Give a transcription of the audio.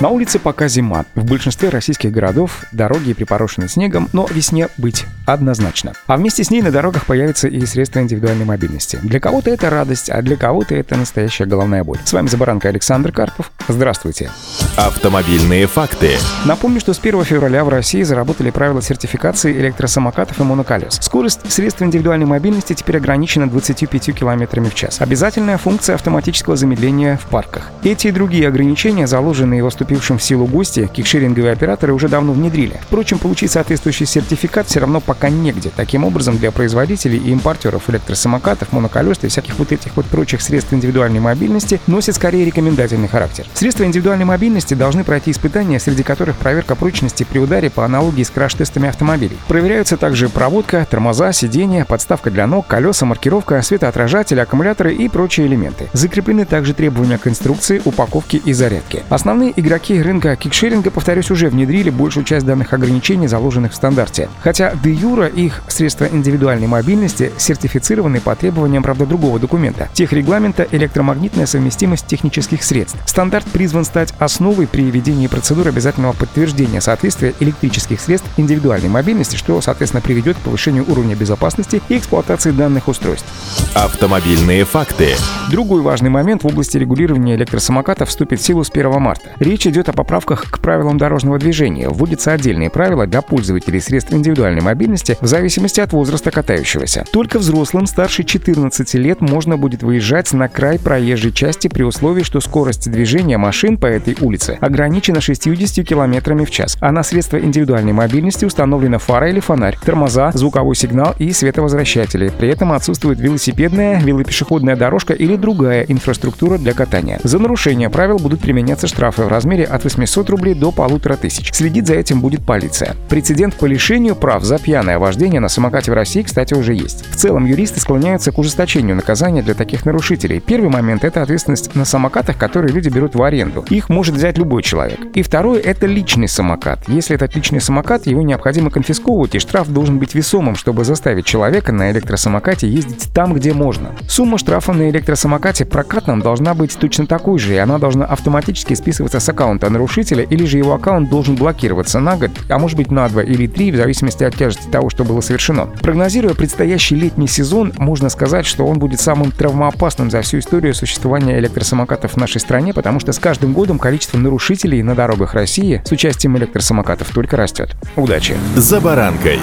На улице пока зима. В большинстве российских городов дороги припорошены снегом, но весне быть однозначно. А вместе с ней на дорогах появятся и средства индивидуальной мобильности. Для кого-то это радость, а для кого-то это настоящая головная боль. С вами Забаранка Александр Карпов. Здравствуйте. Автомобильные факты. Напомню, что с 1 февраля в России заработали правила сертификации электросамокатов и моноколес. Скорость средств индивидуальной мобильности теперь ограничена 25 км в час. Обязательная функция автоматического замедления в парках. Эти и другие ограничения, заложенные в вступившем в силу ГОСТе, кикшеринговые операторы уже давно внедрили. Впрочем, получить соответствующий сертификат все равно пока негде. Таким образом, для производителей и импортеров электросамокатов, моноколес и всяких вот этих вот прочих средств индивидуальной мобильности носит скорее рекомендательный характер. Средства индивидуальной мобильности должны пройти испытания, среди которых проверка прочности при ударе по аналогии с краш-тестами автомобилей. Проверяются также проводка, тормоза, сиденья, подставка для ног, колеса, маркировка, светоотражатели, аккумуляторы и прочие элементы. Закреплены также требования к инструкции, упаковке и зарядке. Основные игроки игроки рынка кикшеринга, повторюсь, уже внедрили большую часть данных ограничений, заложенных в стандарте. Хотя де-юре их средства индивидуальной мобильности сертифицированы по требованиям, правда, другого документа – техрегламента «Электромагнитная совместимость технических средств». Стандарт призван стать основой при ведении процедуры обязательного подтверждения соответствия электрических средств индивидуальной мобильности, что, соответственно, приведет к повышению уровня безопасности и эксплуатации данных устройств. Автомобильные факты. Другой важный момент в области регулирования электросамокатов вступит в силу с 1 марта. Речь идет о поправках к правилам дорожного движения. Вводятся отдельные правила для пользователей средств индивидуальной мобильности в зависимости от возраста катающегося. Только взрослым старше 14 лет можно будет выезжать на край проезжей части при условии, что скорость движения машин по этой улице ограничена 60 км в час, а на средства индивидуальной мобильности установлена фара или фонарь, тормоза, звуковой сигнал и световозвращатели. При этом отсутствует велосипедная, велопешеходная дорожка или другая инфраструктура для катания. За нарушение правил будут применяться штрафы в размере от 800 рублей до полутора тысяч. Следить за этим будет полиция. Прецедент по лишению прав за пьяное вождение на самокате в России, кстати, уже есть. В целом, юристы склоняются к ужесточению наказания для таких нарушителей. Первый момент — это ответственность на самокатах, которые люди берут в аренду. Их может взять любой человек. И второе — это личный самокат. Если этот личный самокат, его необходимо конфисковывать, и штраф должен быть весомым, чтобы заставить человека на электросамокате ездить там, где можно. Сумма штрафа на электросамокате прокатном должна быть точно такой же, и она должна автоматически списываться с аккаунта нарушителя, или же его аккаунт должен блокироваться на год, а может быть на два или три, в зависимости от тяжести того, что было совершено. Прогнозируя предстоящий летний сезон, можно сказать, что он будет самым травмоопасным за всю историю существования электросамокатов в нашей стране, потому что с каждым годом количество нарушителей на дорогах России с участием электросамокатов только растет. Удачи! За баранкой.